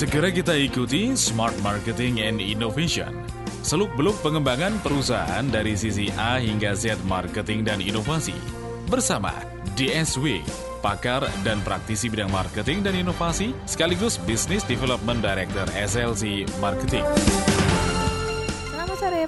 Segera kita ikuti Smart Marketing and Innovation. Seluk-beluk pengembangan perusahaan dari sisi A hingga Z marketing dan inovasi. Bersama DSW, pakar dan praktisi bidang marketing dan inovasi, sekaligus Business Development Director SLC Marketing.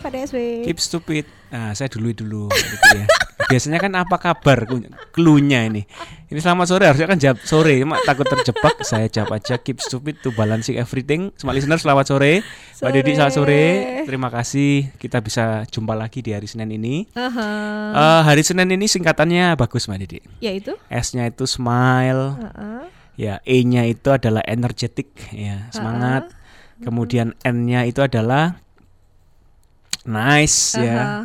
Sore Pak DSW. Keep stupid. Nah, saya dulu dulu gitu ya. Biasanya kan apa kabar klunya ini. Ini selamat sore harusnya kan jawab sore. Cuma takut terjebak saya jawab aja keep stupid to balancing everything. Semua listener selamat sore. Mbak Dedi selamat sore. Terima kasih kita bisa jumpa lagi di hari Senin ini. Aha. Eh, hari Senin ini singkatannya bagus Mbak Dedi. Yaitu? S-nya itu smile. Heeh. Ya, E-nya itu adalah energetic ya, semangat. Kemudian N-nya itu adalah nice ya. Aha.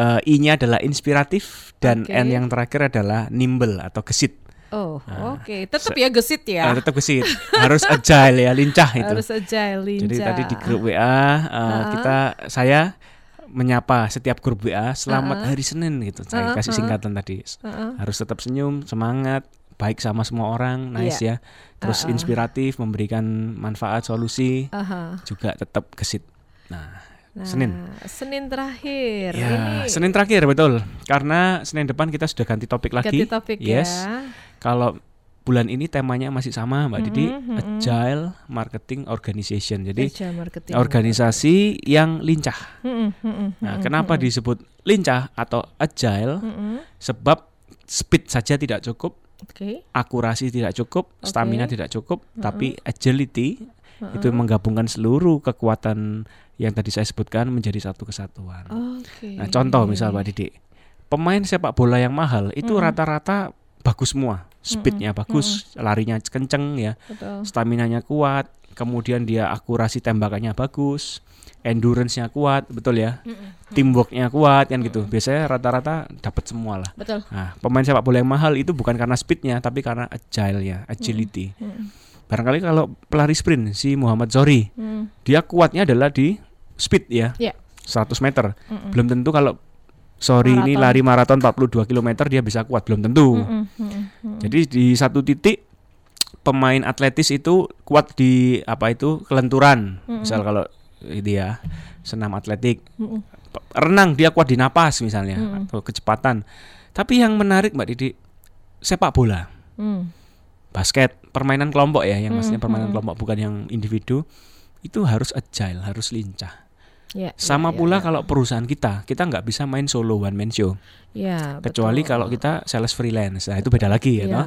Eh, I-nya adalah inspiratif dan Oke. N yang terakhir adalah nimble atau gesit. Oh, Nah, oke. Tetap se- ya gesit ya. Eh, tetap gesit. Harus agile ya, lincah itu. Harus agile, lincah. Jadi tadi di grup WA eh, kita saya menyapa setiap grup WA selamat Ha-ha. hari Senin gitu. Saya Ha-ha, kasih singkatan tadi. Heeh. Harus tetap senyum, semangat, baik sama semua orang, nice ya. Terus Ha-ha. inspiratif, memberikan manfaat, solusi, Aha. juga tetap gesit. Nah, Nah, Senin. Senin terakhir. Ya, Ini Senin terakhir betul. Karena Senin depan kita sudah ganti topik lagi. ganti topik yes. ya. Kalau bulan ini temanya masih sama, Mbak Didi, Mhm, mhm. Agile Marketing Organization. Jadi Agile marketing. organisasi yang lincah. Mm-mm, mm-mm, Nah, mm-mm, kenapa mm-mm. disebut lincah atau agile? Mm-mm. Sebab speed saja tidak cukup, Oke. akurasi tidak cukup, Oke. stamina tidak cukup, Mhm. tapi agility Heeh. itu menggabungkan seluruh kekuatan yang tadi saya sebutkan menjadi satu kesatuan. Oke. Nah, contoh misal Mbak Didi, pemain sepak bola yang mahal itu Mm-mm. rata-rata bagus semua, speednya bagus, larinya kenceng ya, stamina-nya kuat, kemudian dia akurasi tembakannya bagus, endurance-nya kuat, betul ya, Mm-mm. teamwork-nya kuat kan gitu. Biasanya rata-rata dapat semua lah. Betul. Nah, pemain sepak bola yang mahal itu bukan karena speednya, tapi karena agile-nya, agility. Mm-mm. Barangkali kalau pelari sprint si Muhammad Zohri, Mm. dia kuatnya adalah di speed ya, Iya. 100 meter. Mm-mm. Belum tentu kalau sorry ini lari maraton 42 km dia bisa kuat belum tentu. Mm-mm, mm-mm, mm-mm. Jadi di satu titik pemain atletis itu kuat di apa itu kelenturan. Mm-mm. Misal kalau itu ya senam atletik, Mm-mm. P- renang dia kuat di napas misalnya Mm-mm. atau kecepatan. Tapi yang menarik Mbak Didi sepak bola, Mm. basket, permainan kelompok ya, yang maksudnya Mm, permainan mm. kelompok bukan yang individu. Itu harus agile, harus lincah. Ya, Sama ya, pula ya, kalau perusahaan kita, kita nggak bisa main solo one man show. ya, kecuali betul. kalau kita sales freelance nah itu beda lagi ya toh.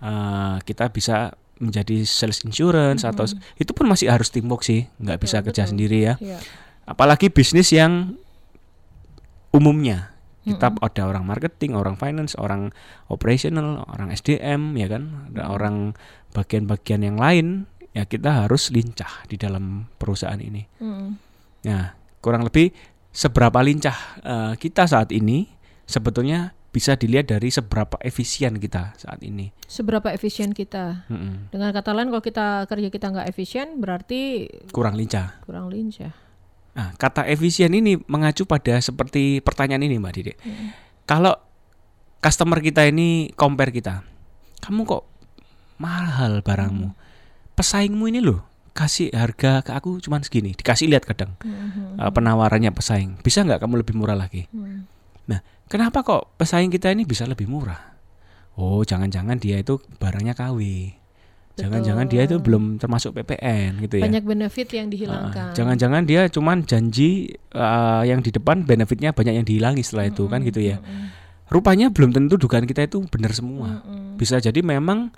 Eh, kita bisa menjadi sales insurance atau Mhm. itu pun masih harus teamwork sih nggak Betul, bisa kerja betul. sendiri ya Iya. apalagi bisnis yang umumnya kita Mm-mm. ada orang marketing orang finance orang operational orang SDM ya kan ada orang bagian-bagian yang lain ya kita harus lincah di dalam perusahaan ini Mm. Nah, kurang lebih seberapa lincah eh, kita saat ini sebetulnya bisa dilihat dari seberapa efisien kita saat ini. Seberapa efisien kita? Mm-mm. Dengan kata lain, kalau kita kerja kita nggak efisien, berarti Kurang lincah. kurang lincah. Nah, kata efisien ini mengacu pada seperti pertanyaan ini, Mbak Didi. Mm. Kalau customer kita ini compare kita, kamu kok mahal barangmu? Pesaingmu ini loh kasih harga ke aku cuman segini, dikasih lihat kadang Mhm. eh, penawarannya pesaing. Bisa nggak kamu lebih murah lagi? Mm. Kenapa kok pesaing kita ini bisa lebih murah? Oh, jangan-jangan dia itu barangnya KW. Jangan-jangan dia itu belum termasuk PPN gitu ya. Banyak benefit yang dihilangkan. Jangan-jangan dia cuman janji eh, yang di depan benefitnya banyak yang dihilangi setelah itu kan Mm-mm, gitu ya. mm-mm, Rupanya belum tentu dugaan kita itu benar semua. mm-mm. Bisa jadi memang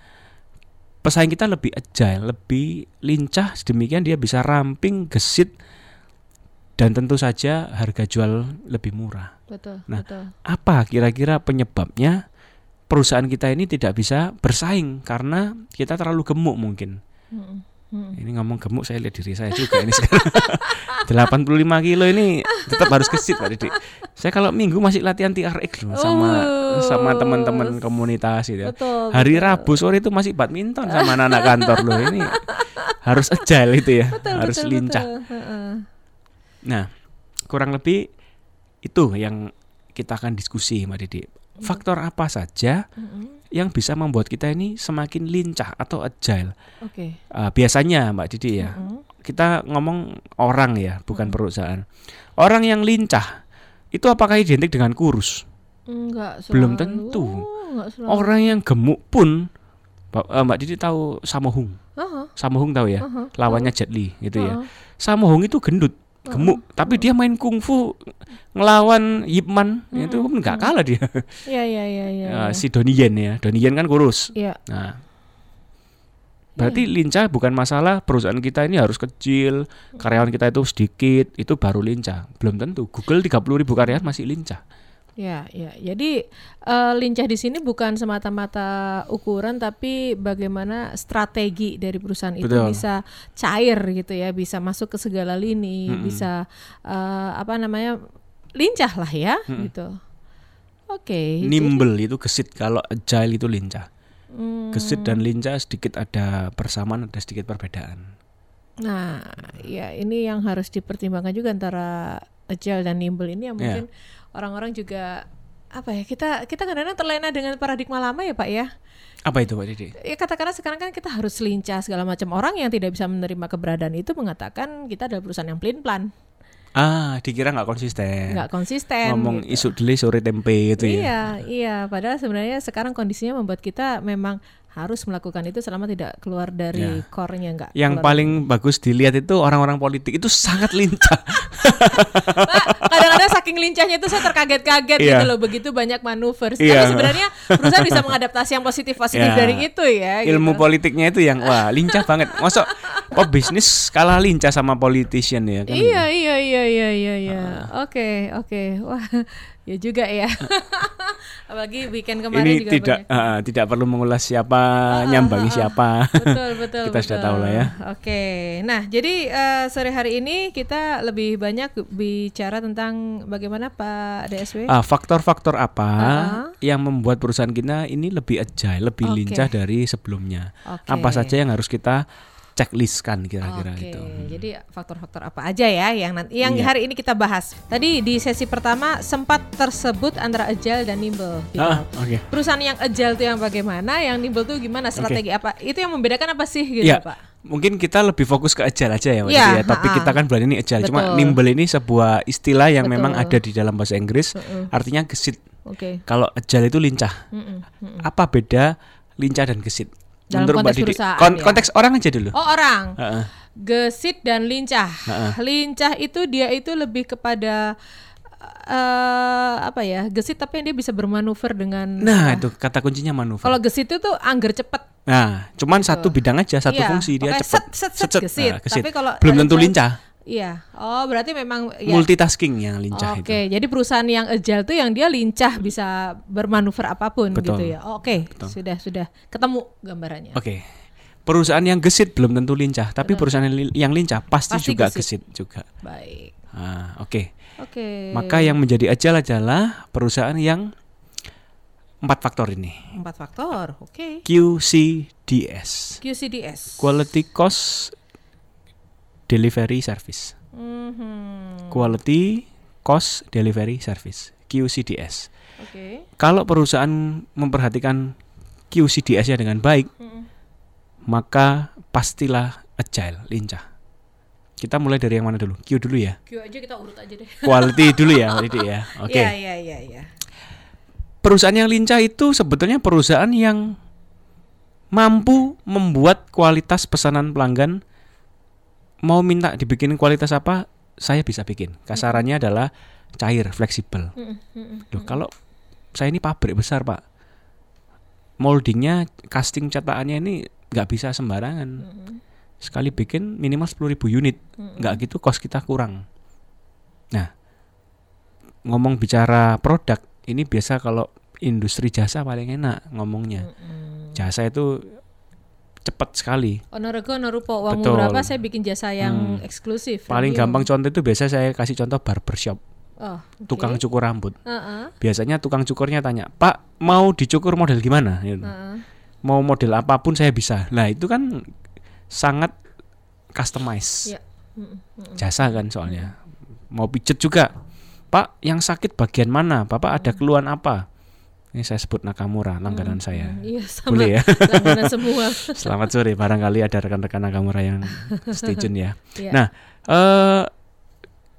pesaing kita lebih agile, lebih lincah sedemikian dia bisa ramping, gesit dan tentu saja harga jual lebih murah. Betul, Nah, betul. apa kira-kira penyebabnya perusahaan kita ini tidak bisa bersaing karena kita terlalu gemuk mungkin. Mm-mm, mm-mm. Ini ngomong gemuk saya lihat diri saya juga ini sekarang. 85 kilo ini tetap harus gesit Pak Didi. Saya kalau minggu masih latihan TRX loh sama Oh. sama teman-teman komunitas gitu. ya. Betul. Hari betul. Rabu sore itu masih badminton sama anak-anak kantor loh. Ini harus agile itu ya, Betul, harus betul, lincah. betul. Nah, kurang lebih itu yang kita akan diskusi Mbak Didi. Faktor apa saja yang bisa membuat kita ini semakin lincah atau agile. Oke. Uh, biasanya Mbak Didi ya, Mm-mm. kita ngomong orang ya, bukan perusahaan. Orang yang lincah itu apakah identik dengan kurus? Enggak selalu. Belum tentu. Enggak selalu. Orang yang gemuk pun, Mbak, eh, Mbak Didi tahu Samohung. Aha, Samohung tahu ya, aha, lawannya Jet Li gitu ya. aha. Samohung itu gendut, gemuk, tapi dia main kungfu ngelawan Yip Man itu pun nggak kalah dia. Iya iya iya iya. Eh, si Donnie Yen ya, Donnie Yen kan kurus. Iya. Nah, berarti lincah bukan masalah perusahaan kita ini harus kecil, karyawan kita itu sedikit, itu baru lincah. Belum tentu. Google 30 ribu karyawan masih lincah. Ya, ya. Jadi eh, lincah di sini bukan semata-mata ukuran, tapi bagaimana strategi dari perusahaan itu Betul. bisa cair gitu ya, bisa masuk ke segala lini, bisa eh, apa namanya lincah lah ya, gitu. Oke. Nimble itu gesit, kalau agile itu lincah. Hmm, Gesit dan lincah sedikit ada persamaan, ada sedikit perbedaan. Nah, ya ini yang harus dipertimbangkan juga antara agile dan nimble ini yang Ya. mungkin orang-orang juga apa ya kita kita kadang-kadang terlena dengan paradigma lama ya pak ya Apa itu Pak Didi? ya katakanlah sekarang kan kita harus lincah segala macam orang yang tidak bisa menerima keberadaan itu mengatakan kita adalah perusahaan yang pelin plan Ah, dikira nggak konsisten. nggak konsisten Ngomong gitu. isu deli sore tempe itu ya. iya iya padahal sebenarnya sekarang kondisinya membuat kita memang harus melakukan itu selama tidak keluar dari Ya. core-nya nggak Yang paling bagus dilihat itu orang-orang politik itu sangat lincah. Kadang-kadang saking lincahnya itu saya terkaget-kaget Iya. gitu loh begitu banyak manuver. Tapi Iya. sebenarnya perusahaan bisa mengadaptasi yang positif-positif Ya. dari itu ya. Ilmu gitu. politiknya itu yang wah lincah banget. Masuk kok bisnis kalah lincah sama politician ya kan? Iya iya iya iya iya iya. Oke oke. Wah ya juga ya. Apalagi weekend kemarin Ini juga tidak banyak. ah, tidak perlu mengulas siapa nyambangi siapa. Betul betul. Kita sudah betul. tahu lah ya. Oke. Nah jadi eh, sore hari ini kita lebih banyak bicara tentang bagaimana Pak DSW. Ah, faktor-faktor apa Ah. yang membuat perusahaan kita ini lebih agile, lebih Oke. lincah dari sebelumnya? Oke. Apa saja yang harus kita checklistkan kira-kira Oke, gitu. jadi faktor-faktor apa aja ya yang nanti yang Iya. hari ini kita bahas. Tadi di sesi pertama sempat tersebut antara agile dan nimble. gitu. Ah, oke. Perusahaan yang agile itu yang bagaimana, yang nimble itu gimana strategi apa? Itu yang membedakan apa sih gitu, Ya, Pak? mungkin kita lebih fokus ke agile aja ya, Didi ya. Tapi kita kan bulan ini agile. Cuma nimble ini sebuah istilah yang Betul. memang ada di dalam bahasa Inggris. Mm-mm. Artinya gesit. Oke. Kalau agile itu lincah. Mm-mm, mm-mm. Apa beda lincah dan gesit? Dalam Menurut konteks perusahaan kon- ya. konteks orang aja dulu. Oh, orang. Heeh. Gesit dan lincah. Lincah itu dia itu lebih kepada eh apa ya? Gesit tapi dia bisa bermanuver dengan Nah, itu kata kuncinya manuver. Kalau gesit itu tuh angger cepet. Nah, cuman satu bidang aja, satu Iya, fungsi dia pokoknya cepat. set, set, set, gesit. Tapi kalau belum tentu lincah. Iya. Oh, berarti memang ya. Multitasking yang lincah Oke, itu. jadi perusahaan yang agile tuh yang dia lincah bisa bermanuver apa pun Betul. gitu ya. Oke, sudah sudah ketemu gambarannya. Oke. Perusahaan yang gesit belum tentu lincah, tapi perusahaan yang li- yang lincah pasti, Pasti juga gesit. gesit juga. Baik. Ah, oke. Oke. Maka yang menjadi agile adalah perusahaan yang empat faktor ini. empat faktor. Oke. QCDS. QCDS. Quality Cost Delivery Service. Mhm. Quality Cost Delivery Service. QCDS. Oke. Kalau perusahaan memperhatikan QCDS-nya dengan baik, Mm. maka pastilah agile, lincah. Kita mulai dari yang mana dulu? Q dulu ya. Q aja kita urut aja deh. Quality dulu ya, quality ya. Oke. Iya, iya, iya, iya. Perusahaan yang lincah itu sebetulnya perusahaan yang mampu membuat kualitas pesanan pelanggan mau minta dibikin kualitas apa, saya bisa bikin. Kasarannya adalah cair, fleksibel. Loh, kalau saya ini pabrik besar, Pak. Moldingnya, casting cetakannya ini nggak bisa sembarangan. Sekali bikin minimal 10.000 unit. Nggak gitu kos kita kurang. Nah, ngomong bicara produk, ini biasa kalau industri jasa paling enak ngomongnya. Jasa itu cepat sekali. Onorego norupo uang Betul. berapa saya bikin jasa yang eksklusif. Paling premium. gampang contoh itu biasa saya kasih contoh barbershop, Oh, oke. tukang cukur rambut. Heeh, Biasanya tukang cukurnya tanya, Pak mau dicukur model gimana? Gitu. heeh. Mau model apa pun saya bisa. Nah itu kan sangat customize Iya. Mm, mm. jasa kan soalnya. Mau pijet juga, Pak yang sakit bagian mana? Bapak ada keluhan apa? Ini saya sebut Nakamura, langganan saya. Hmm, Iya sama Boleh ya? langganan semua. Selamat sore, barangkali ada rekan-rekan Nakamura yang stay tune ya. Iya. Nah, eh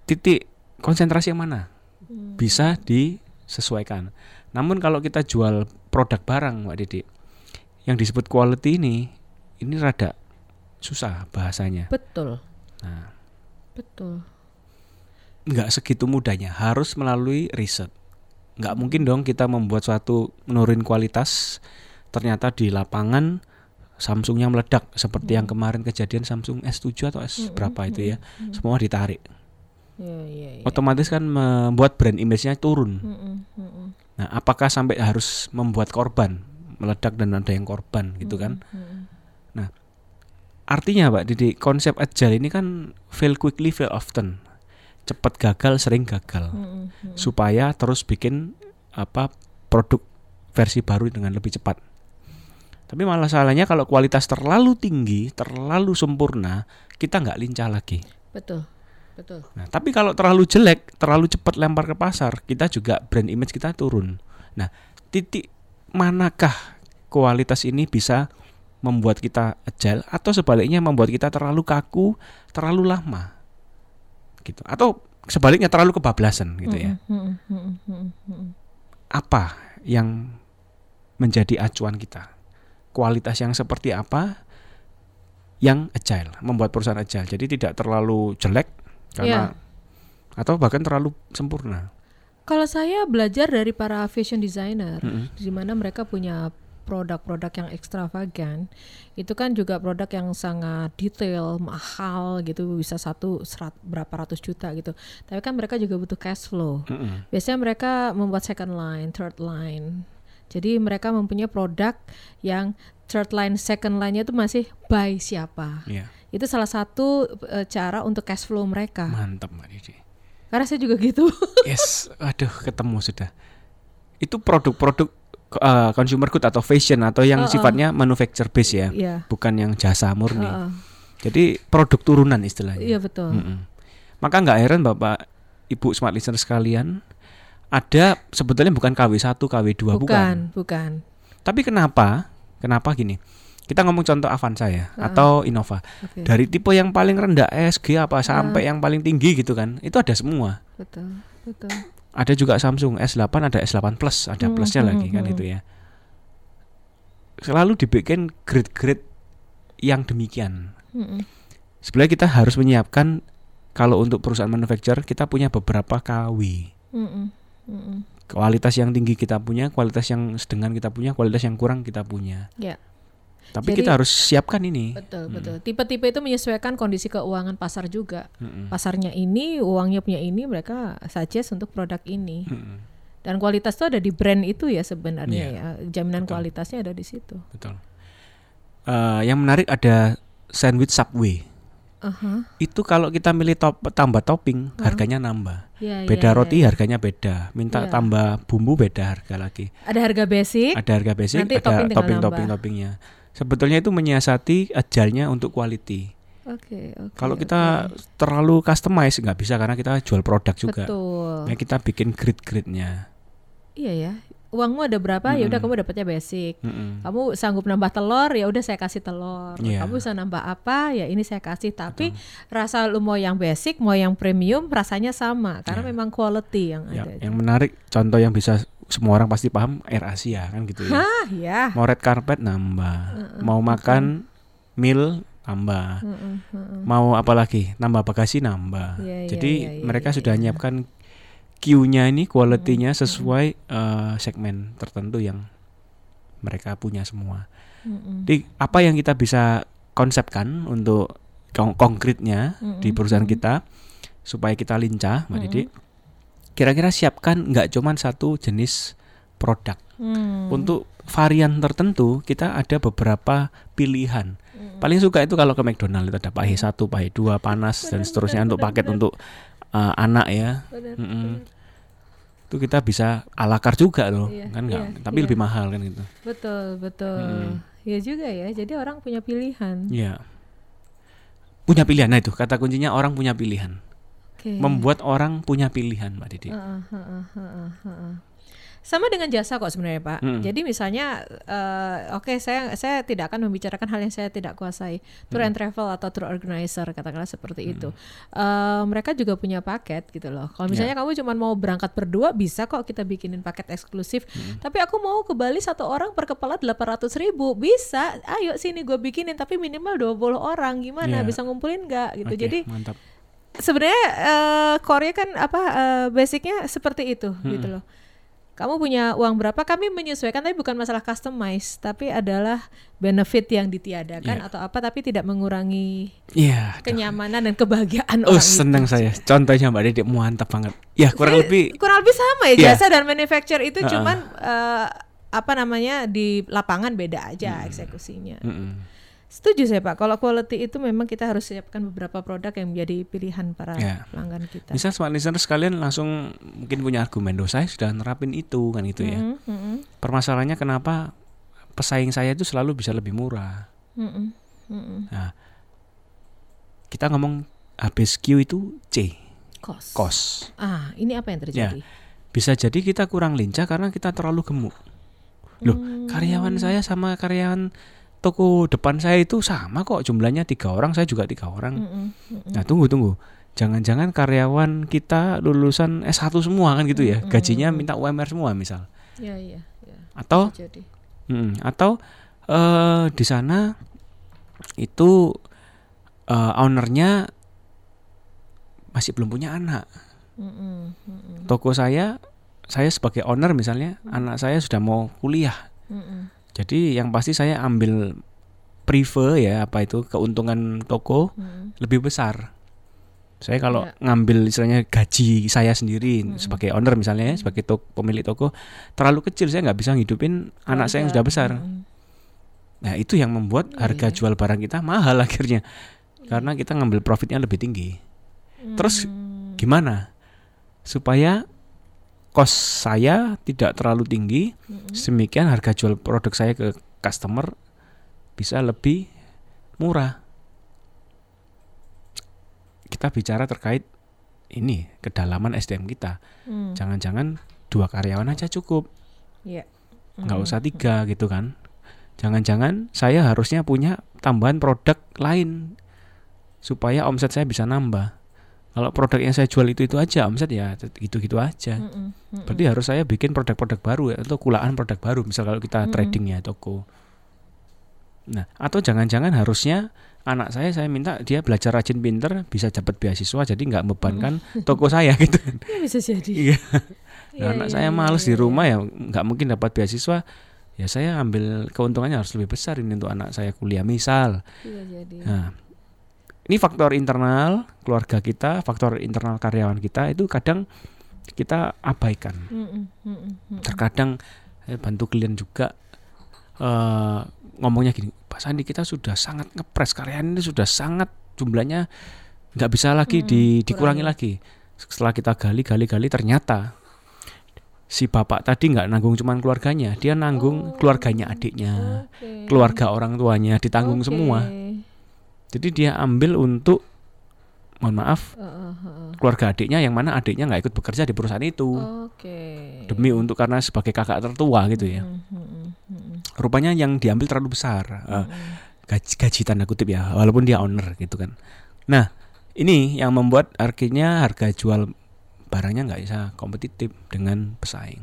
titik konsentrasi yang mana Hmm. bisa disesuaikan. Namun kalau kita jual produk barang, Mbak Didi, yang disebut quality ini, ini rada susah bahasanya. Betul, Nah, betul. nggak segitu mudahnya, harus melalui riset. Nggak mungkin dong kita membuat suatu menurunin kualitas, ternyata di lapangan Samsungnya meledak seperti yang kemarin kejadian Samsung S7 atau S berapa itu ya, semua ditarik. Iya, iya, iya. Otomatis kan membuat brand image-nya turun. Mm-mm, Nah, apakah sampai harus membuat korban, meledak dan ada yang korban gitu kan? mm-mm. Artinya, Pak Didi, konsep agile ini kan fail quickly, fail often. Cepat gagal, sering gagal. Mm-mm. Supaya terus bikin apa produk versi baru dengan lebih cepat. Tapi malah salahnya kalau kualitas terlalu tinggi, terlalu sempurna, kita nggak lincah lagi. Betul, betul. Nah, tapi kalau terlalu jelek, terlalu cepat lempar ke pasar, kita juga brand image kita turun. Nah, titik manakah kualitas ini bisa membuat kita agile atau sebaliknya membuat kita terlalu kaku, terlalu lama. Gitu. Atau sebaliknya terlalu kebablasan gitu ya. Apa yang menjadi acuan kita? Kualitas yang seperti apa yang agile, membuat perusahaan agile. Jadi tidak terlalu jelek karena atau bahkan terlalu sempurna. Kalau saya belajar dari para fashion designer, Mm-mm. di mana mereka punya produk-produk yang ekstravagan, itu kan juga produk yang sangat detail, mahal gitu, bisa satu serat, berapa ratus juta gitu. Tapi kan mereka juga butuh cash flow. Mm-mm. Biasanya mereka membuat second line, third line. Jadi mereka mempunyai produk yang third line, second line-nya itu masih by siapa. Iya, Itu salah satu eh, cara untuk cash flow mereka. mantap Mbak Didi. Karena saya juga gitu. Yes, aduh ketemu sudah. Itu produk-produk uh, consumer good atau fashion atau yang Uh-uh. sifatnya manufacture base ya, Iya. bukan yang jasa murni. Heeh. Jadi produk turunan istilahnya. Iya betul. Mm-mm. Maka nggak heran Bapak Ibu smart listener sekalian, ada sebetulnya bukan KW1, KW2 bukan. bukan, bukan. Tapi kenapa? Kenapa gini? Kita ngomong contoh Avanza ya atau Innova. Oke. Dari tipe yang paling rendah SG apa sampai yang paling tinggi gitu kan. Itu ada semua. Betul, betul. Ada juga Samsung S8, ada S8 Plus, ada Hmm, plusnya hmm, lagi kan hmm. itu ya. Selalu dibikin grade-grade yang demikian. Mm-mm. Sebenarnya kita harus menyiapkan kalau untuk perusahaan manufacturer kita punya beberapa KW. Mm-mm. Mm-mm. Kualitas yang tinggi kita punya, kualitas yang sedang kita punya, kualitas yang kurang kita punya. Ya, Tapi Jadi- kita harus siapkan ini. betul, Mm. betul. Tipe-tipe itu menyesuaikan kondisi keuangan pasar juga. Mm-mm. Pasarnya ini, uangnya punya ini, mereka suggest untuk produk ini. Mm-mm. Dan kualitas itu ada di brand itu ya sebenarnya Iya, ya. Jaminan betul. kualitasnya ada di situ. Betul. Eh, yang menarik ada sandwich Subway. Aha. Itu kalau kita milih top, tambah topping, harganya nambah. Ya, Beda ya, roti ya. harganya beda. Minta Iya. tambah bumbu beda harga lagi. Ada harga basic. Ada harga basic, Nanti ada topping topping topping toppingnya. Sebetulnya itu menyiasati ajalnya untuk quality. Oke, oke. Kalau kita terlalu customize nggak bisa karena kita jual produk juga. betul. Nah, kita bikin grid-gridnya. Iya ya. Uangmu ada berapa? Ya udah kamu dapatnya basic. Mm-mm. Kamu sanggup nambah telur, ya udah saya kasih telur. Iya. Kamu bisa nambah apa? Ya ini saya kasih. Tapi rasa lu mau yang basic, mau yang premium, rasanya sama karena Iya. memang quality yang Ya, ada. yang menarik contoh yang bisa semua orang pasti paham Air Asia kan gitu ya. Hah, ya. Mau red carpet nambah, mau makan meal tambah, Heeh, heeh. mau apa lagi nambah bagasi nambah. Iya, iya, Jadi iya, iya, mereka iya, sudah iya. menyiapkan queue-nya ini quality-nya sesuai eh, segmen tertentu yang mereka punya semua. Jadi apa yang kita bisa konsepkan untuk kong- konkretnya di perusahaan kita supaya kita lincah, Mbak. Didi. Kira-kira siapkan nggak cuma satu jenis produk. Hmm. Untuk varian tertentu kita ada beberapa pilihan. Mm-mm. Paling suka itu kalau ke McDonald itu ada pahe satu, pahe dua, panas dan Benar, seterusnya benar, untuk paket benar. untuk uh, anak ya. Benar, Mm-mm. benar. Itu kita bisa alakar juga loh, Iya, kan nggak? iya, tapi iya. lebih mahal kan gitu. Betul, betul. Mm. Ya juga ya. Jadi orang punya pilihan. Iya. Punya pilihan, nah itu kata kuncinya orang punya pilihan. Oke. Membuat orang punya pilihan, Mbak Didi. Heeh, heeh, heeh, heeh. Sama dengan jasa kok sebenarnya Pak. Mm. Jadi misalnya, eh, oke saya saya tidak akan membicarakan hal yang saya tidak kuasai. Tour and travel atau tour organizer katakanlah seperti itu. Eh, mereka juga punya paket gitu loh. Kalau misalnya kamu cuma mau berangkat berdua bisa kok kita bikinin paket eksklusif. Tapi aku mau ke Bali satu orang per kepala 800 ribu bisa. Ayo sini gue bikinin tapi minimal 20 orang gimana Iya. bisa ngumpulin nggak gitu. Oke, Jadi mantap. Sebenarnya eh, Korea kan apa eh, basicnya seperti itu gitu loh. Kamu punya uang berapa? Kami menyesuaikan, tapi bukan masalah customize, tapi adalah benefit yang ditiadakan Iya. atau apa, tapi tidak mengurangi aduh. kenyamanan dan kebahagiaan Oh, orang senang saya. Contohnya Mbak Dedek mantap banget. Ya, kurang Saya- lebih kurang lebih sama ya Iya. jasa dan manufacture itu Uh-uh. cuman eh, apa namanya di lapangan beda aja Hmm. eksekusinya. Mm-mm. Setuju saya Pak. Kalau quality itu memang kita harus siapkan beberapa produk yang menjadi pilihan para Ya. pelanggan kita. Misal smart listener sekalian langsung mungkin punya argumen, "Duh, saya sudah nerapin itu kan gitu ya." Mm, mm, Permasalahannya kenapa pesaing saya itu selalu bisa lebih murah. mm, mm, mm, mm. Nah, kita ngomong HBSQ itu C, Cost. kos. Ah, ini apa yang terjadi? Bisa jadi kita kurang lincah karena kita terlalu gemuk. Loh, Hmm. karyawan saya sama karyawan toko depan saya itu sama kok jumlahnya tiga orang, saya juga tiga orang. Mm, mm, mm, mm. Nah, tunggu tunggu. Jangan-jangan karyawan kita lulusan S1 semua kan gitu ya. Gajinya minta UMR semua misal. Ya, iya, ya. Atau Jadi. mm, atau eh di sana itu eh, ownernya masih belum punya anak. Mm, mm, mm, mm, Toko saya saya sebagai owner misalnya anak saya sudah mau kuliah. Jadi yang pasti saya ambil prefer ya apa itu keuntungan toko Mm, lebih besar. Saya kalau Ya. ngambil istilahnya gaji saya sendiri Mm-mm. sebagai owner misalnya ya, sebagai tok- pemilik toko terlalu kecil saya nggak bisa ngidupin anak saya yang sudah besar. Mm, mm. Nah itu yang membuat Iya, harga iya. jual barang kita mahal akhirnya karena kita ngambil profitnya lebih tinggi. Terus Mm. Gimana supaya kos saya tidak terlalu tinggi, Mm, mm. semikian harga jual produk saya ke customer bisa lebih murah. Kita bicara terkait ini kedalaman SDM kita. Mm. Jangan-jangan dua karyawan aja cukup, Iya. nggak Mm, usah tiga gitu kan? Jangan-jangan saya harusnya punya tambahan produk lain supaya omset saya bisa nambah. Kalau produk yang saya jual itu itu aja omset ya gitu-gitu aja. mm, mm, mm, Berarti harus saya bikin produk-produk baru ya, atau kulaan produk baru. Misal kalau kita Mm-mm. trading ya toko. Nah, atau jangan-jangan harusnya anak saya saya minta dia belajar rajin pinter bisa dapat beasiswa jadi nggak membebankan toko saya gitu. Ya, bisa jadi. Iya. Iya, Nah, anak iya, saya iya, males iya, di iya. rumah ya nggak mungkin dapat beasiswa. Ya saya ambil keuntungannya harus lebih besar ini untuk anak saya kuliah misal. Bisa jadi. Nah, ini faktor internal keluarga kita, faktor internal karyawan kita itu kadang kita abaikan. Mm, mm, mm, mm, mm. Terkadang saya bantu klien juga eh ngomongnya gini, Pak Sandi kita sudah sangat ngepres karyawan ini sudah sangat jumlahnya nggak bisa lagi di, dikurangi kurangi. lagi. Setelah kita gali gali gali ternyata si bapak tadi nggak nanggung cuman keluarganya, dia nanggung Oh. keluarganya adiknya, Oke. keluarga orang tuanya ditanggung Oke. semua. Jadi dia ambil untuk mohon maaf Heeh, heeh. keluarga adiknya yang mana adiknya nggak ikut bekerja di perusahaan itu Oke. demi untuk karena sebagai kakak tertua gitu ya. Mm, mm, mm, mm, Rupanya yang diambil terlalu besar eh, mm. gaji, gaji tanda kutip ya walaupun dia owner gitu kan. Nah ini yang membuat akhirnya harga jual barangnya nggak bisa kompetitif dengan pesaing.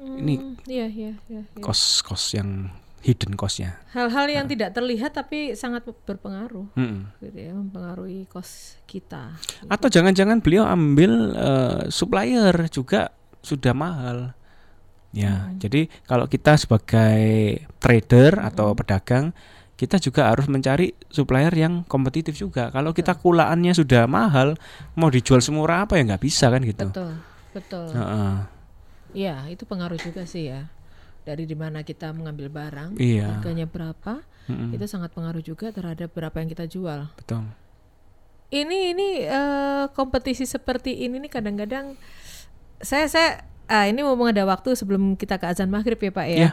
Ini Mm, iya, iya, iya, iya. Kos-kos yang hidden costnya. Hal-hal yang tidak terlihat tapi sangat berpengaruh, Mm-mm. gitu ya, mempengaruhi kos kita. gitu. Atau jangan-jangan beliau ambil eh, supplier juga sudah mahal. Ya, Hmm. jadi kalau kita sebagai trader atau pedagang, kita juga harus mencari supplier yang kompetitif juga. Kalau kita kulaannya sudah mahal, mau dijual semurah apa ya nggak bisa kan gitu. Betul, betul. Heeh. Iya, itu pengaruh juga sih ya. Dari di mana kita mengambil barang, Iya. harganya berapa, Mm-mm, itu sangat pengaruh juga terhadap berapa yang kita jual. betul. Ini ini eh, kompetisi seperti ini nih kadang-kadang saya saya ah, ini mumpung ada waktu sebelum kita ke azan maghrib ya Pak ya. Iya.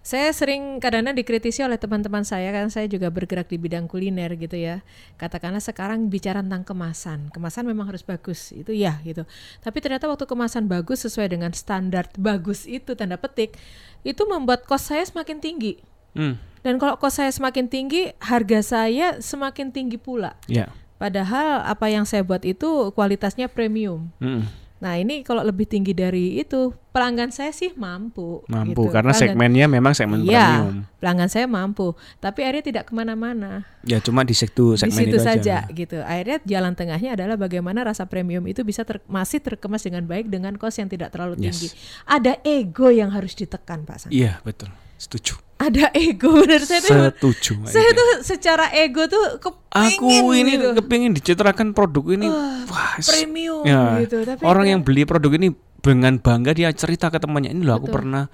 Saya sering kadang-kadang dikritisi oleh teman-teman saya kan saya juga bergerak di bidang kuliner gitu ya. Katakanlah sekarang bicara tentang kemasan. Kemasan memang harus bagus, itu ya gitu. Tapi ternyata waktu kemasan bagus sesuai dengan standar bagus itu tanda petik, itu membuat kos saya semakin tinggi. Hmm. Dan kalau kos saya semakin tinggi, harga saya semakin tinggi pula. Ya. Padahal apa yang saya buat itu kualitasnya premium. Mm. Nah ini kalau lebih tinggi dari itu pelanggan saya sih mampu. Mampu gitu. karena Pelanggan- segmennya memang segmen Iya, premium. pelanggan saya mampu. Tapi akhirnya tidak ke mana-mana. Ya cuma di situ Di segmen situ itu saja aja. gitu. Akhirnya jalan tengahnya adalah bagaimana rasa premium itu bisa ter- masih terkemas dengan baik dengan kos yang tidak terlalu Yes. tinggi. Ada ego yang harus ditekan Pak San. Iya betul, setuju. Ada ego benar saya tuh. Setuju. Saya tuh secara ego tuh kepingin Aku ini gitu. kepingin dicitrakan produk ini wah, s- premium ya, gitu. Tapi orang kan- yang beli produk ini dengan bangga dia cerita ke temannya ini loh aku pernah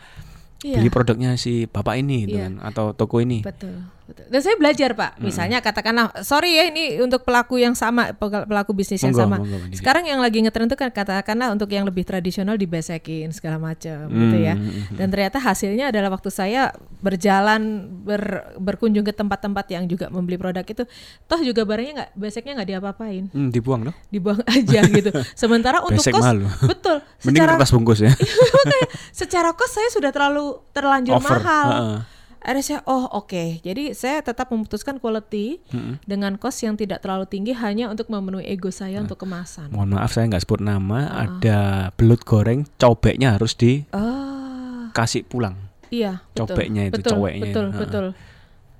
Iya. beli produknya si bapak ini gitu Iya. kan atau toko ini. Betul, betul. Dan saya belajar pak, misalnya katakanlah, sorry ya ini untuk pelaku yang sama, pe- pelaku bisnis yang Monggo, sama. monggo. Sekarang yang lagi ngetren itu kan katakanlah untuk yang lebih tradisional dibesekin segala macam gitu ya. Hmm, Dan ternyata hasilnya adalah waktu saya berjalan ber- berkunjung ke tempat-tempat yang juga membeli produk itu, toh juga barangnya nggak beseknya nggak diapa-apain, Hmm, dibuang loh. dibuang aja gitu. Sementara untuk Besek kos, malu. betul. Mending Secara kertas bungkus ya. Makanya, secara kos saya sudah terlalu terlanjur Over, mahal. heeh. Akhirnya saya oh oke. Jadi saya tetap memutuskan quality dengan kos yang tidak terlalu tinggi hanya untuk memenuhi ego saya Nah. untuk kemasan. Mohon maaf saya nggak sebut nama, ada belut goreng cobeknya harus dikasih Oh, pulang. iya, betul. Cobeknya itu, betul, coweknya. Betul, Heeh. betul.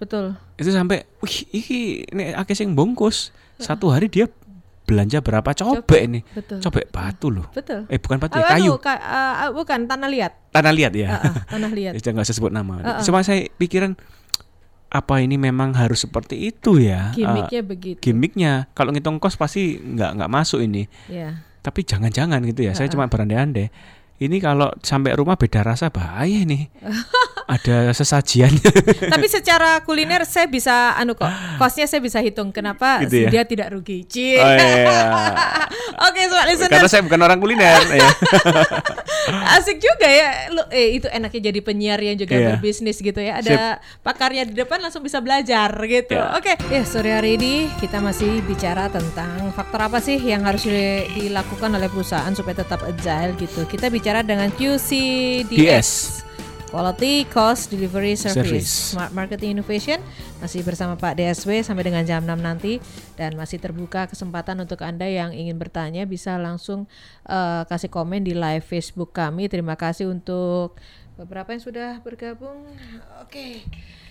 Betul. Itu sampai wih iki ini akeh sing bungkus. Satu hari dia belanja berapa cobek ini? Betul. Cobek batu loh. Betul. Eh bukan batu, ya, Ah, kayu. anu, ka- ah, bukan tanah liat. Tanah liat ya. Ah, ah, tanah liat. Ya, nggak usah sebut nama. Heeh. Cuma saya pikiran apa ini memang harus seperti itu ya? Eh, Gimiknya begitu. gimmicknya kalau ngitung kos pasti nggak nggak masuk ini. Ya. Tapi jangan-jangan gitu ya. Saya cuma berandai-andai. Ini kalau sampai rumah beda rasa bahaya nih. Ada sesajiannya. Tapi secara kuliner saya bisa anu kok. Kosnya saya bisa hitung kenapa Gitu ya? dia tidak rugi. Cie. Oh, iya. Oke, sobat listener. Karena saya bukan orang kuliner ya. Asik juga ya. Lu eh itu enaknya jadi penyiar yang juga Iya. berbisnis gitu ya. Ada pakarnya di depan langsung bisa belajar gitu. Iya. Oke. Ya, sore hari ini kita masih bicara tentang faktor apa sih yang harus di- dilakukan oleh perusahaan supaya tetap agile gitu. Kita bicara dengan QCDS. DS. Quality Cost Delivery Service, Service. Smart Marketing Innovation masih bersama Pak DSW sampai dengan jam 6 nanti dan masih terbuka kesempatan untuk Anda yang ingin bertanya bisa langsung eh, kasih komen di live Facebook kami. Terima kasih untuk beberapa yang sudah bergabung. Oke.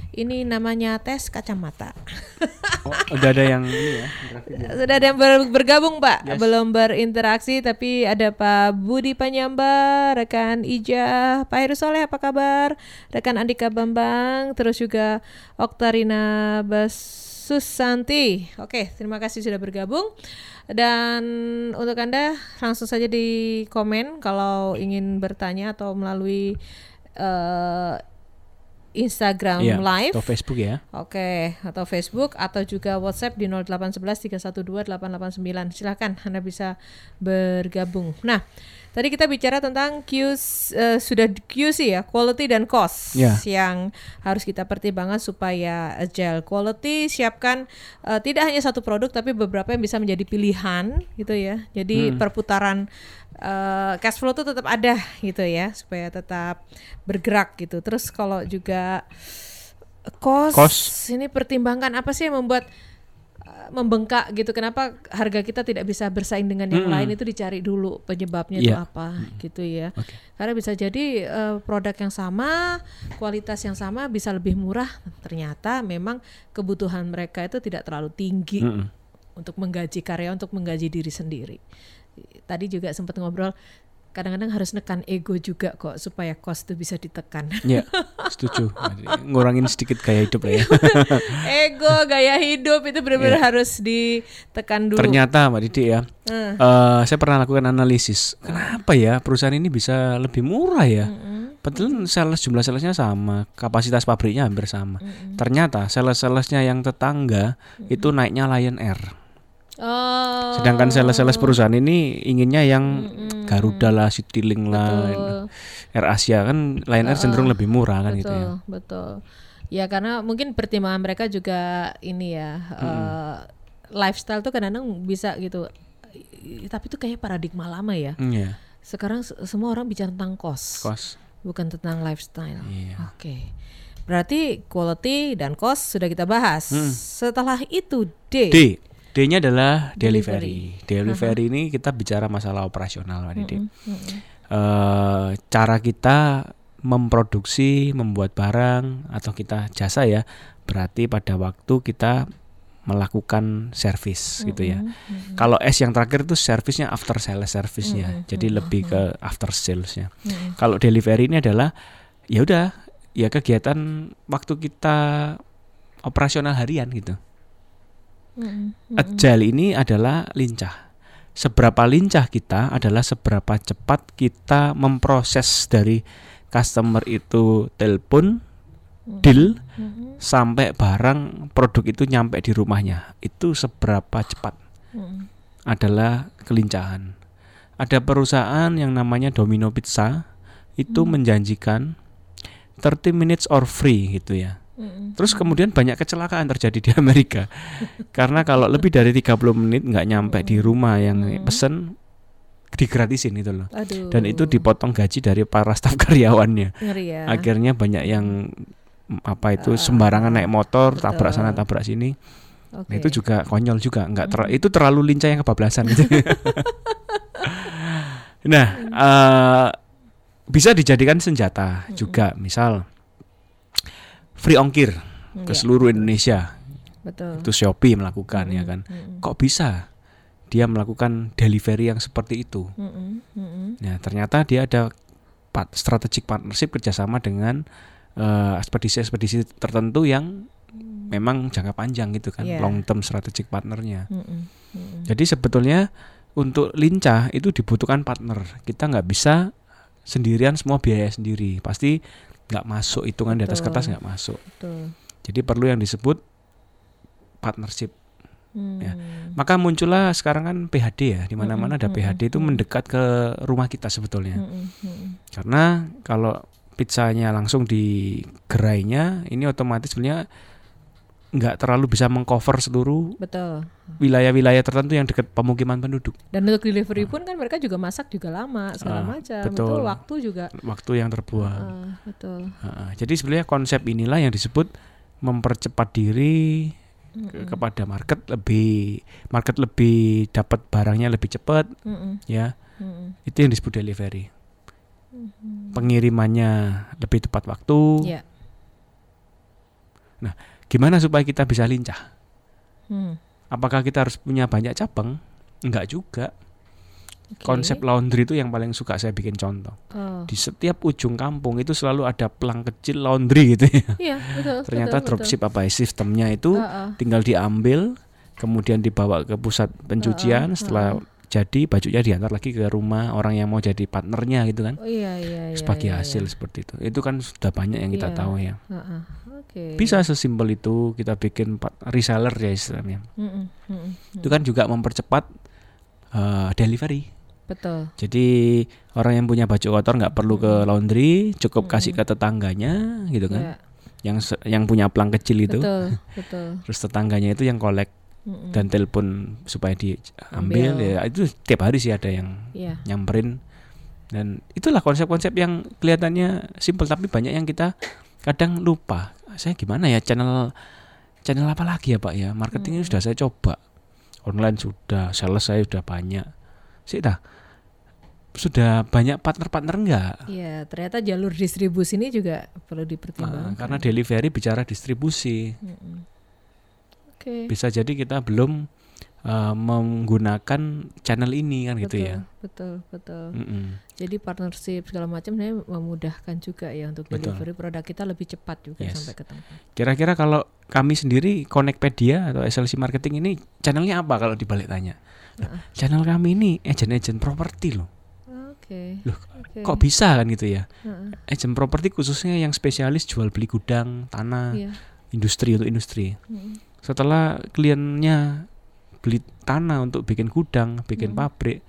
Ini namanya tes kacamata. Oh, udah ada yang ini ya. ya. Sudah ada yang ber- bergabung Pak, belum berinteraksi tapi ada Pak Budi Panyamba, rekan Ija, Pak Heru Soleh apa kabar, rekan Andika Bambang, terus juga Oktarina Basusanti. Oke, terima kasih sudah bergabung. Dan untuk Anda langsung saja di komen kalau ingin bertanya atau melalui eh, Instagram Iya, live. Atau Facebook ya. Oke, atau Facebook atau juga WhatsApp di 0811 312 889. Silahkan Anda bisa bergabung. Nah, tadi kita bicara tentang Q eh, sudah QC ya, quality dan cost Ya. yang harus kita pertimbangkan supaya agile. Quality siapkan eh, tidak hanya satu produk tapi beberapa yang bisa menjadi pilihan gitu ya. Jadi perputaran eh, cash flow itu tetap ada gitu ya supaya tetap bergerak gitu. Terus kalau juga cost, Cost. ini pertimbangkan apa sih yang membuat uh, membengkak gitu kenapa harga kita tidak bisa bersaing dengan yang lain itu dicari dulu penyebabnya itu Iya. apa gitu ya karena bisa jadi uh, produk yang sama kualitas yang sama bisa lebih murah ternyata memang kebutuhan mereka itu tidak terlalu tinggi Mm-mm. untuk menggaji karya untuk menggaji diri sendiri tadi juga sempat ngobrol kadang-kadang harus nekan ego juga kok supaya cost itu bisa ditekan Ya, setuju. Ngurangin sedikit gaya hidup lah ya. ego gaya hidup itu benar-benar harus ditekan dulu Ternyata Mbak Didi ya, Hmm. eh, saya pernah lakukan analisis. Kenapa ya perusahaan ini bisa lebih murah ya? Padahal sales jumlah salesnya sama, kapasitas pabriknya hampir sama. Ternyata sales-salesnya yang tetangga itu naiknya Lion Air. Oh. Sedangkan sales-sales perusahaan ini inginnya yang Mm-mm. Garuda lah, Citylink lah. Air Asia kan Lion Air cenderung lebih murah kan betul, gitu ya. betul. Ya karena mungkin pertimbangan mereka juga ini ya eh, lifestyle tuh kadang-kadang bisa gitu. Tapi itu kayak paradigma lama ya. Hmm, Iya, Sekarang se- semua orang bicara tentang cost, kos. bukan tentang lifestyle. Iya. Oke. Berarti quality dan cost sudah kita bahas. Hmm. Setelah itu D. D. D-nya adalah delivery. Delivery. Delivery ini kita bicara masalah operasional, Mbak Didi. Mm-mm. Eh, cara kita memproduksi, membuat barang atau kita jasa ya, berarti pada waktu kita melakukan service gitu ya. Mm-mm. Kalau S yang terakhir itu servisnya after sales service-nya. Mm-mm, Jadi lebih ke after sales-nya. Mm-mm. Kalau delivery ini adalah ya udah ya kegiatan waktu kita operasional harian gitu. Mm-mm. Agile ini adalah lincah. Seberapa lincah kita adalah seberapa cepat kita memproses dari customer itu telepon, deal, Mm-mm. sampai barang produk itu nyampe di rumahnya. Itu seberapa cepat Mm-mm. adalah kelincahan. Ada perusahaan yang namanya Domino Pizza itu menjanjikan 30 minutes or free gitu ya. Terus kemudian banyak kecelakaan terjadi di Amerika. Karena kalau lebih dari 30 menit nggak nyampe di rumah yang pesen digratisin itu loh. Aduh. Dan itu dipotong gaji dari para staf karyawannya. ngeri ya. Akhirnya banyak yang mm, apa itu sembarangan naik motor, tabrak sana betul. tabrak sini. Oke. Nah, itu juga konyol juga, nggak ter- itu terlalu lincah yang kebablasan gitu. nah, eh, bisa dijadikan senjata juga, misal free ongkir ke Iya, seluruh Indonesia. betul. Itu Shopee melakukan ya kan. Mm-mm. Kok bisa dia melakukan delivery yang seperti itu? Mm-mm. Mm-mm. Nah, ternyata dia ada part, strategic partnership kerjasama dengan eh, ekspedisi-ekspedisi tertentu yang memang jangka panjang gitu kan, Iya. long term strategic partnernya. Mm-mm. Mm-mm. Jadi sebetulnya untuk lincah itu dibutuhkan partner. Kita nggak bisa sendirian semua biaya sendiri. Pasti nggak masuk hitungan di atas Betul. kertas nggak masuk. Betul. Jadi perlu yang disebut partnership. Hmm. Ya. Maka muncullah sekarang kan PHD ya, di mana-mana ada Mm-mm, PHD itu mm-mm. mendekat ke rumah kita sebetulnya. Mm-mm. Karena kalau pizzanya langsung di gerainya, ini otomatis sebenarnya nggak terlalu bisa mengcover seluruh Betul. wilayah-wilayah tertentu yang dekat pemukiman penduduk. Dan untuk delivery pun kan mereka juga masak juga lama segala Ah, macam. betul. Itu waktu juga. Waktu yang terbuang. Ah, betul. Heeh. jadi sebenarnya konsep inilah yang disebut mempercepat diri ke- kepada market lebih market lebih dapat barangnya lebih cepat Mm-mm. ya. Mm-mm. Itu yang disebut delivery. Pengirimannya lebih tepat waktu. Ya. Gimana supaya kita bisa lincah? Hmm. Apakah kita harus punya banyak cabang? Enggak juga. Oke. Konsep laundry itu yang paling suka saya bikin contoh. Oh. Di setiap ujung kampung itu selalu ada pelang kecil laundry gitu ya. Iya, betul. Ternyata betul, dropship apa ya, sistemnya itu betul. Ah, ah. tinggal diambil kemudian dibawa ke pusat pencucian Heeh, setelah jadi bajunya diantar lagi ke rumah orang yang mau jadi partnernya gitu kan Oh iya iya iya. sebagai iya, hasil iya. seperti itu itu kan sudah banyak yang kita Iya. tahu ya Ah, ah. Oke. bisa sesimpel itu kita bikin reseller ya istilahnya Mm-mm, mm-mm, itu kan juga mempercepat eh, delivery Betul. jadi orang yang punya baju kotor nggak perlu ke laundry cukup kasih ke tetangganya gitu kan Ya, yang yang punya pelang kecil itu betul, betul. terus tetangganya itu yang kolek Dan telepon supaya diambil Ambil. ya itu tiap hari sih ada yang Iya. nyamperin. Dan itulah konsep-konsep yang kelihatannya simpel tapi banyak yang kita kadang lupa. Saya gimana ya channel channel apa lagi ya pak ya? Marketing ini sudah saya coba. Online sudah sales saya sudah banyak. Sih dah. Sudah banyak partner-partner enggak Iya, ternyata jalur distribusi ini juga perlu Nah, dipertimbangkan. karena delivery bicara distribusi. Mm-mm. Oke. bisa jadi kita belum eh, menggunakan channel ini kan gitu betul, ya Betul, betul. Mm-mm. Jadi partnership segala macam sebenarnya memudahkan juga ya untuk Betul. delivery produk kita lebih cepat juga Yes. sampai ke tempat. Kira-kira kalau kami sendiri Connectpedia atau SLC Marketing ini channelnya apa kalau dibalik tanya? Nah, channel kami ini agent-agent properti loh. Oke. Loh, Oke. Kok bisa kan gitu ya? Heeh. Agent properti khususnya yang spesialis jual beli gudang, tanah, Iya. industri untuk industri. Mm. Setelah kliennya beli tanah untuk bikin gudang, bikin Hmm. pabrik,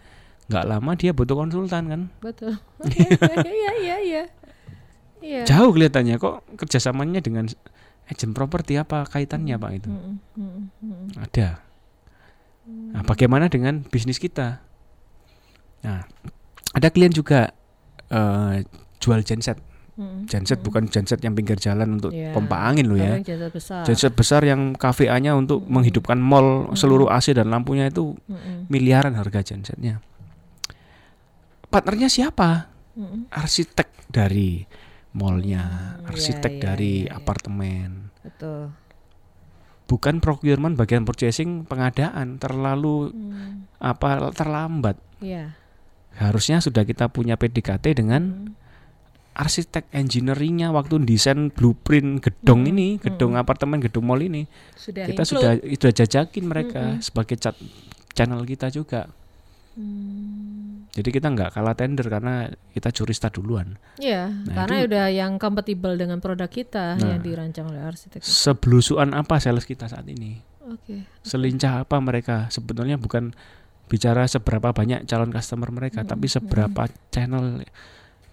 nggak lama dia butuh konsultan kan. Betul. Iya iya iya. Iya. Jauh kelihatannya kok kerjasamanya dengan agent properti apa kaitannya pak itu? Mm, mm, mm, mm. Ada. Nah, bagaimana dengan bisnis kita? Nah, ada klien juga eh, jual genset. Mm, Genset mm. bukan genset yang pinggir jalan untuk Iya. pompa angin loh ya. Jasa besar. Genset besar yang KVA-nya untuk Mm-mm. menghidupkan mall Mm-mm. seluruh AC dan lampunya itu Mm, miliaran harga gensetnya. Partnernya siapa? mm, mm. Arsitek dari mallnya, Hmm, arsitek iya, dari iya, iya. apartemen. Betul. Bukan procurement bagian purchasing pengadaan terlalu Mm, apa terlambat. Iya. Harusnya sudah kita punya PDKT dengan Mm, arsitek engineeringnya waktu desain blueprint gedung Mm-mm, ini, gedung mm-mm. apartemen, gedung mall ini. Sudah kita include. sudah sudah jajakin mereka Mm-mm. sebagai cat, channel kita juga. Mm, Jadi kita nggak kalah tender karena kita jurista duluan. Iya, Nah, karena itu- udah yang kompatibel dengan produk kita Nah. yang dirancang oleh arsitek. Seblusuan apa sales kita saat ini? Oke. Selincah apa mereka? Sebetulnya bukan bicara seberapa banyak calon customer mereka, Mm-mm, tapi seberapa channel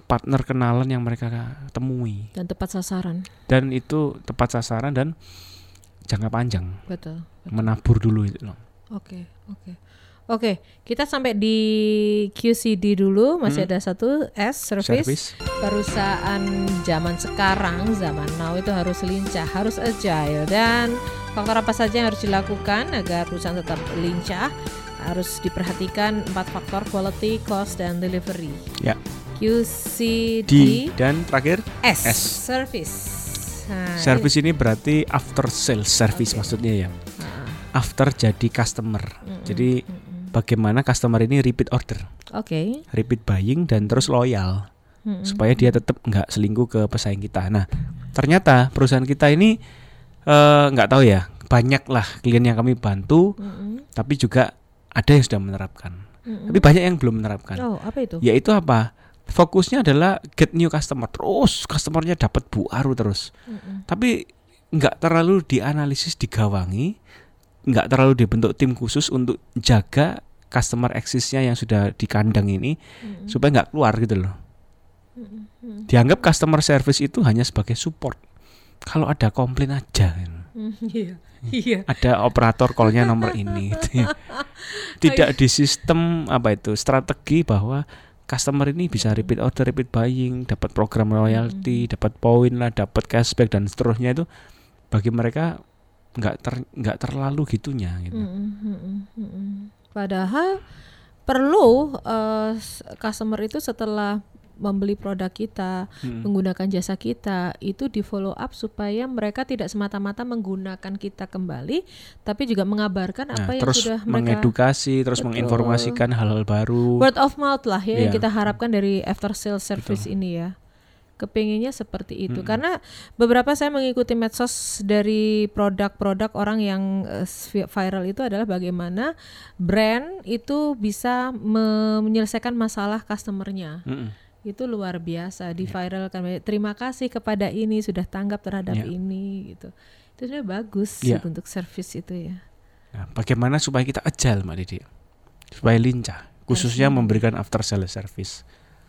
partner kenalan yang mereka temui. Dan tepat sasaran. Dan itu tepat sasaran dan jangka panjang. Betul. betul. Menabur dulu itu loh. Oke, oke. Oke, kita sampai di QCD dulu, masih Hmm. ada satu S service. Service. Perusahaan zaman sekarang, zaman now itu harus lincah, harus agile dan faktor apa saja yang harus dilakukan agar perusahaan tetap lincah? Harus diperhatikan empat faktor quality, cost dan delivery. Ya. QCD D dan terakhir S, S. service. Nah, service ini berarti after sales service Oke. maksudnya ya. ini- Ah, After jadi customer. mm-mm, Jadi mm-mm. bagaimana customer ini repeat order, Oke. repeat buying dan terus loyal Mm-mm. supaya dia tetap nggak selingkuh ke pesaing kita. Nah, ternyata perusahaan kita ini eh, nggak tahu ya, banyak lah klien yang kami bantu, Mm-mm, tapi juga ada yang sudah menerapkan. mm-mm. Tapi banyak yang belum menerapkan. Oh, apa itu? Yaitu apa? Fokusnya adalah get new customer terus, customernya dapat baru terus. Mm-mm. Tapi nggak terlalu dianalisis, digawangi, nggak terlalu dibentuk tim khusus untuk jaga customer eksisnya yang sudah di kandang ini Mm-mm. supaya nggak keluar gitu loh. Dianggap customer service itu hanya sebagai support. Kalau ada komplain aja, Mm, Iya, iya. ada operator callnya nomor ini. gitu ya. Tidak di sistem apa itu strategi bahwa customer ini bisa repeat order, repeat buying, dapat program royalty, dapat poin lah, dapat cashback dan seterusnya itu bagi mereka nggak ter nggak terlalu gitunya gitu. Mm-mm, mm-mm, mm-mm. Padahal perlu s- customer itu setelah membeli produk kita, Mm. menggunakan jasa kita, itu di follow up supaya mereka tidak semata-mata menggunakan kita kembali, tapi juga mengabarkan Nah, apa yang terus sudah mereka mengedukasi, terus Betul. menginformasikan hal-hal baru. word of mouth lah ya yang Iya. kita harapkan dari after sales service ini ya. Kepinginnya seperti itu Mm-mm. karena beberapa saya mengikuti medsos dari produk-produk orang yang eh, vi- viral itu adalah bagaimana brand itu bisa me- menyelesaikan masalah customernya Mm-mm. Itu luar biasa di viralkan terima kasih kepada ini sudah tanggap terhadap Ya. ini gitu itu sebenarnya bagus Ya. gitu untuk service itu ya Nah, bagaimana supaya kita agile, Mbak Didi? Supaya lincah, khususnya memberikan after sales service.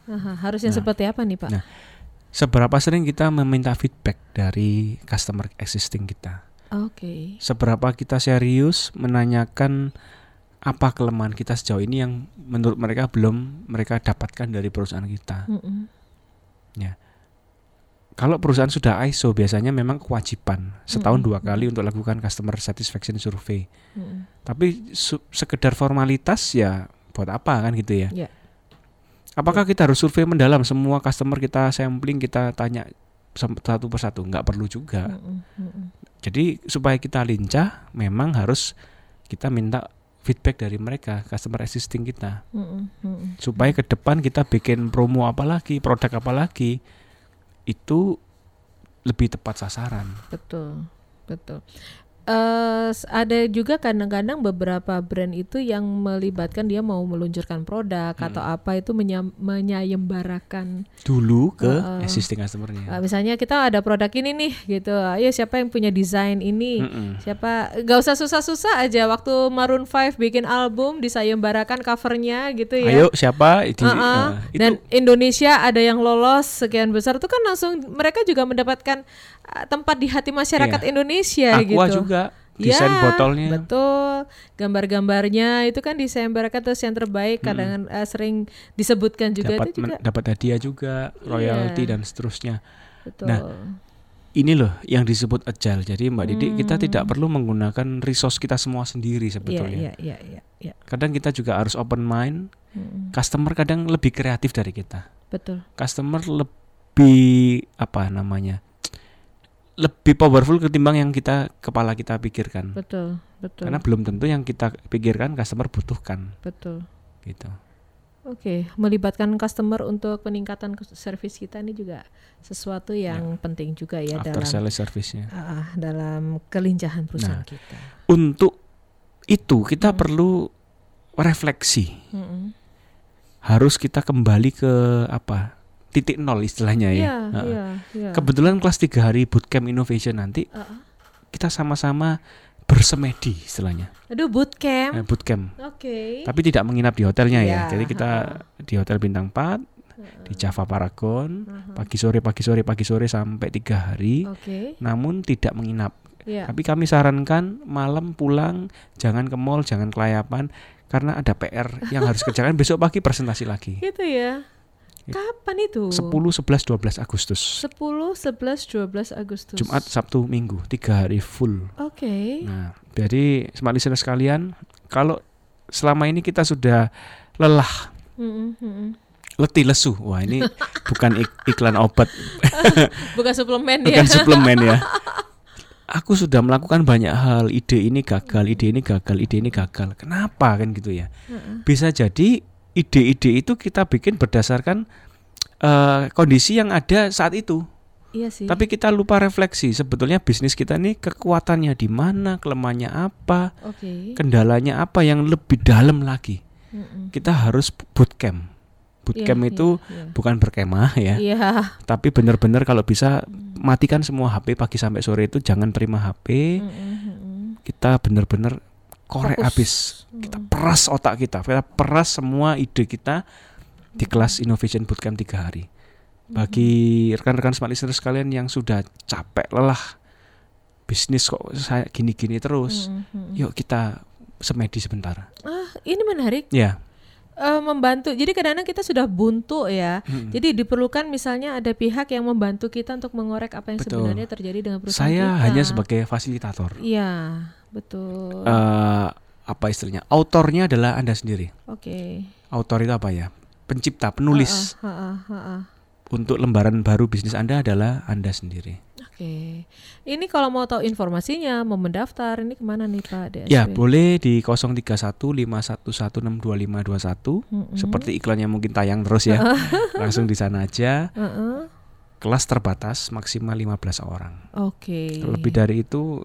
Aha, harusnya Nah. seperti apa nih pak Nah. Seberapa sering kita meminta feedback dari customer existing kita? oke Seberapa kita serius menanyakan apa kelemahan kita sejauh ini yang menurut mereka belum mereka dapatkan dari perusahaan kita? Mm-mm. Kalau perusahaan sudah ISO biasanya memang kewajiban setahun Mm-mm. dua kali untuk lakukan customer satisfaction survey. Mm-mm. Tapi su- sekedar formalitas ya buat apa kan gitu ya? Ya. Apakah kita harus survei mendalam semua customer kita sampling kita tanya satu persatu? Nggak perlu juga. Mm-mm. Mm-mm. Jadi supaya kita lincah, memang harus kita minta feedback dari mereka customer existing kita. Mm-mm. supaya ke depan kita bikin promo apa lagi, produk apa lagi itu lebih tepat sasaran. betul betul eh, s- ada juga kadang-kadang beberapa brand itu yang melibatkan dia mau meluncurkan produk atau apa itu menyam- menyayembarakan Dulu ke Heeh. existing customernya. Uh, misalnya kita ada produk ini nih gitu, ayo siapa yang punya desain ini, Mm-mm. siapa gak usah susah-susah aja. Waktu Maroon 5 bikin album disayembarakan covernya gitu ya. Ayo siapa di, Uh-uh. eh, itu Dan Indonesia ada yang lolos sekian besar itu kan langsung mereka juga mendapatkan uh, tempat di hati masyarakat Iya. Indonesia Aqua gitu. juga desain Ya, botolnya. Betul. Gambar-gambarnya itu kan disayembarakan terus yang terbaik kadang uh, sering disebutkan juga dapat itu juga. dapat hadiah juga, royalty Iya. dan seterusnya. Betul. Nah, Ini loh yang disebut agile. Jadi Mbak Didi kita tidak perlu menggunakan resource kita semua sendiri Hmm. Sebetulnya. iya, iya, iya, iya. Kadang kita juga harus open mind. Mm-mm. Customer kadang lebih kreatif dari kita. Betul. Customer lebih apa namanya? Lebih powerful ketimbang yang kita kepala kita pikirkan. Betul, betul. Karena belum tentu yang kita pikirkan customer butuhkan betul. gitu. Oke, melibatkan customer untuk peningkatan service kita ini juga sesuatu yang penting juga ya After dalam sales service-nya. ah, dalam kelincahan perusahaan Nah. kita. Untuk itu kita perlu refleksi. Mm-mm. Harus kita kembali ke apa? Titik nol istilahnya ya. Heeh. iya, iya. Kebetulan kelas tiga hari bootcamp innovation nanti Ah, ah. kita sama-sama bersemedi istilahnya. Aduh, Eh, bootcamp. bootcamp. Oke. Tapi tidak menginap di hotelnya ya. Iya, Jadi kita di hotel bintang 4 di Java Paragon pagi sore pagi sore pagi sore sampai tiga hari. Oke. Namun tidak menginap. Iya. Tapi kami sarankan malam pulang jangan ke mall, jangan kelayapan karena ada PR yang harus kerjakan besok pagi presentasi lagi. Gitu ya. Kapan itu? 10, 11, 12 Agustus. 10, 11, 12 Agustus. Jumat, Sabtu, Minggu, tiga hari full. Oke. Nah, jadi smart listener sekalian, kalau selama ini kita sudah lelah, Mm-mm, mm-mm. letih, lesu, wah ini bukan ik- iklan obat, Bukan suplemen ya. bukan suplemen ya. Aku sudah melakukan banyak hal, ide ini gagal, ide ini gagal, ide ini gagal. Kenapa kan gitu ya? Bisa jadi ide-ide itu kita bikin berdasarkan eh, kondisi yang ada saat itu. Iya sih. Tapi kita lupa refleksi sebetulnya bisnis kita ini kekuatannya di mana, kelemahannya apa, Oke. kendalanya apa yang lebih dalam lagi. Mm-mm. Kita harus bootcamp. Bootcamp Iya, itu iya, iya. bukan berkemah ya, Iya. tapi benar-benar kalau bisa matikan semua HP pagi sampai sore itu jangan terima HP. Mm-mm, mm-mm. Kita benar-benar korek Fokus. habis. Kita peras otak kita, kita peras semua ide kita di kelas Innovation Bootcamp tiga hari. Bagi rekan-rekan smart listener sekalian yang sudah capek lelah bisnis kok saya gini-gini terus, Mm, yuk kita semedi sebentar. Ah, ini menarik. Ya, Eh, membantu. Jadi kadang-kadang kita sudah buntu ya. Mm. Jadi diperlukan misalnya ada pihak yang membantu kita untuk mengorek apa yang Betul. sebenarnya terjadi dengan perusahaan saya kita. hanya sebagai fasilitator. Iya, betul. eh apa istilahnya? Autornya adalah anda sendiri. Oke. Autor itu apa ya? Pencipta, penulis Ha, ha, ha, ha. untuk lembaran baru bisnis anda adalah anda sendiri. Oke. Ini kalau mau tahu informasinya, mau mendaftar, ini ke mana nih Pak DSW? Ya, boleh di 0315112521 Mm-mm. seperti iklannya mungkin tayang terus ya. Langsung di sana aja. Heeh. Kelas terbatas maksimal 15 orang. Oke. Lebih dari itu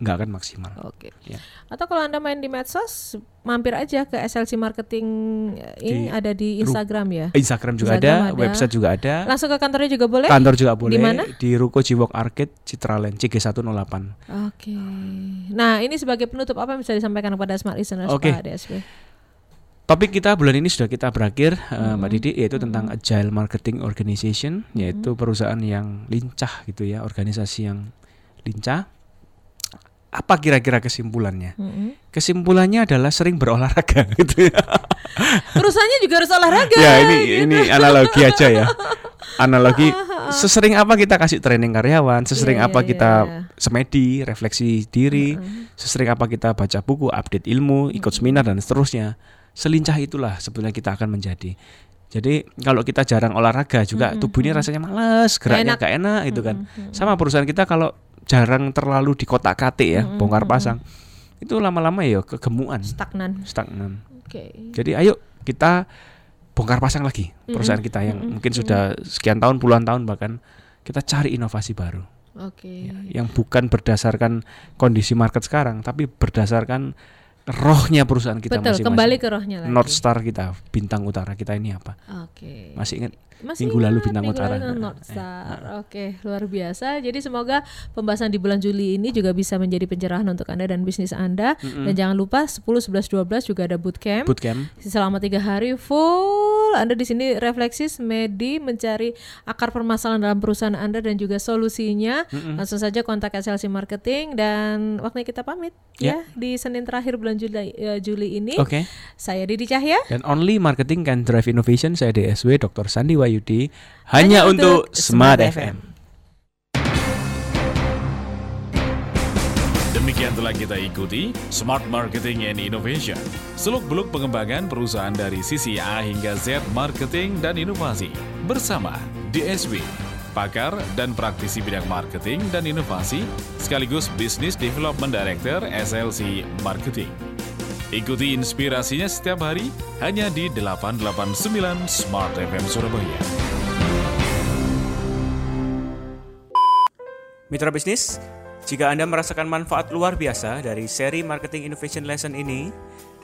nggak akan maksimal. Oke. Ya. Atau kalau Anda main di medsos, mampir aja ke SLC Marketing eh, ini Di ada di Instagram ya. Instagram juga Instagram ada, ada. website juga ada. Langsung ke kantornya juga boleh? Kantor juga boleh mana? di Ruko Jiwok Arcade Citraland CG108. Oke. Nah, ini sebagai penutup apa yang bisa disampaikan kepada smart listeners Oke. Pak DSW? Topik kita bulan ini sudah kita berakhir eh, Mbak Mhm. Didi yaitu tentang agile marketing organization yaitu perusahaan yang lincah gitu ya, organisasi yang lincah. Apa kira-kira kesimpulannya? Mm-mm. Kesimpulannya adalah sering berolahraga gitu ya. Perusahaannya juga harus olahraga. ya ini ini analogi aja ya. Analogi sesering apa kita kasih training karyawan, sesering Iya, apa iya, kita iya. semedi, refleksi diri, sesering apa kita baca buku, update ilmu, ikut seminar dan seterusnya. Selincah itulah sebetulnya kita akan menjadi. Jadi kalau kita jarang olahraga juga tubuh ini rasanya males, geraknya enak. gak enak itu kan. Sama perusahaan kita kalau jarang terlalu di kotak-katik ya, bongkar pasang. Itu lama-lama ya kegemukan, Stagnan. stagnan. Oke. Jadi ayo kita bongkar pasang lagi perusahaan kita yang mungkin sudah sekian tahun puluhan tahun bahkan kita cari inovasi baru. Oke. yang bukan berdasarkan kondisi market sekarang, tapi berdasarkan rohnya perusahaan kita Betul, masing-masing. kembali ke rohnya lagi. North Star kita, bintang utara kita ini apa? Oke. Masih ingat? Masih Minggu lalu bintang minggu utara. lalu North Eh, Star. Oke, luar biasa. Jadi semoga pembahasan di bulan Juli ini juga bisa menjadi pencerahan untuk Anda dan bisnis Anda. Dan jangan lupa 10, 11, 12 juga ada bootcamp. Bootcamp. Selama tiga hari full Anda di sini refleksi medi mencari akar permasalahan dalam perusahaan Anda dan juga solusinya. Langsung saja kontak SLC Marketing dan waktunya kita pamit Ya. ya di Senin terakhir bulan Juli eh, Juli ini. Oke. Saya Didi Cahya. Dan only marketing can drive innovation. Saya DSW Dr. Sandi Wahyudi. Hanya Hanya, untuk untuk Smart Smart FM. Demikian telah kita ikuti Smart Marketing and Innovation. Seluk-beluk pengembangan perusahaan dari sisi A hingga Z marketing dan inovasi. Bersama DSW, pakar dan praktisi bidang marketing dan inovasi, sekaligus Business Development Director SLC Marketing. Ikuti inspirasinya setiap hari hanya di 889 Smart FM Surabaya. Mitra bisnis, jika Anda merasakan manfaat luar biasa dari seri Marketing Innovation Lesson ini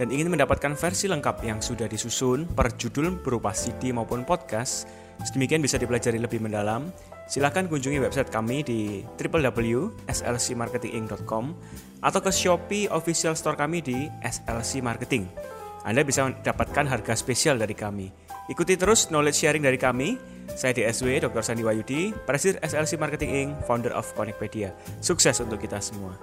dan ingin mendapatkan versi lengkap yang sudah disusun per judul berupa CD maupun podcast, sedemikian bisa dipelajari lebih mendalam, silakan kunjungi website kami di www.slcmarketinginc.com atau ke Shopee official store kami di SLC Marketing. Anda bisa mendapatkan harga spesial dari kami. Ikuti terus knowledge sharing dari kami. Saya DSW Dr. Sandi Wahyudi, Presiden SLC Marketing Inc., founder of Connectpedia. Sukses untuk kita semua.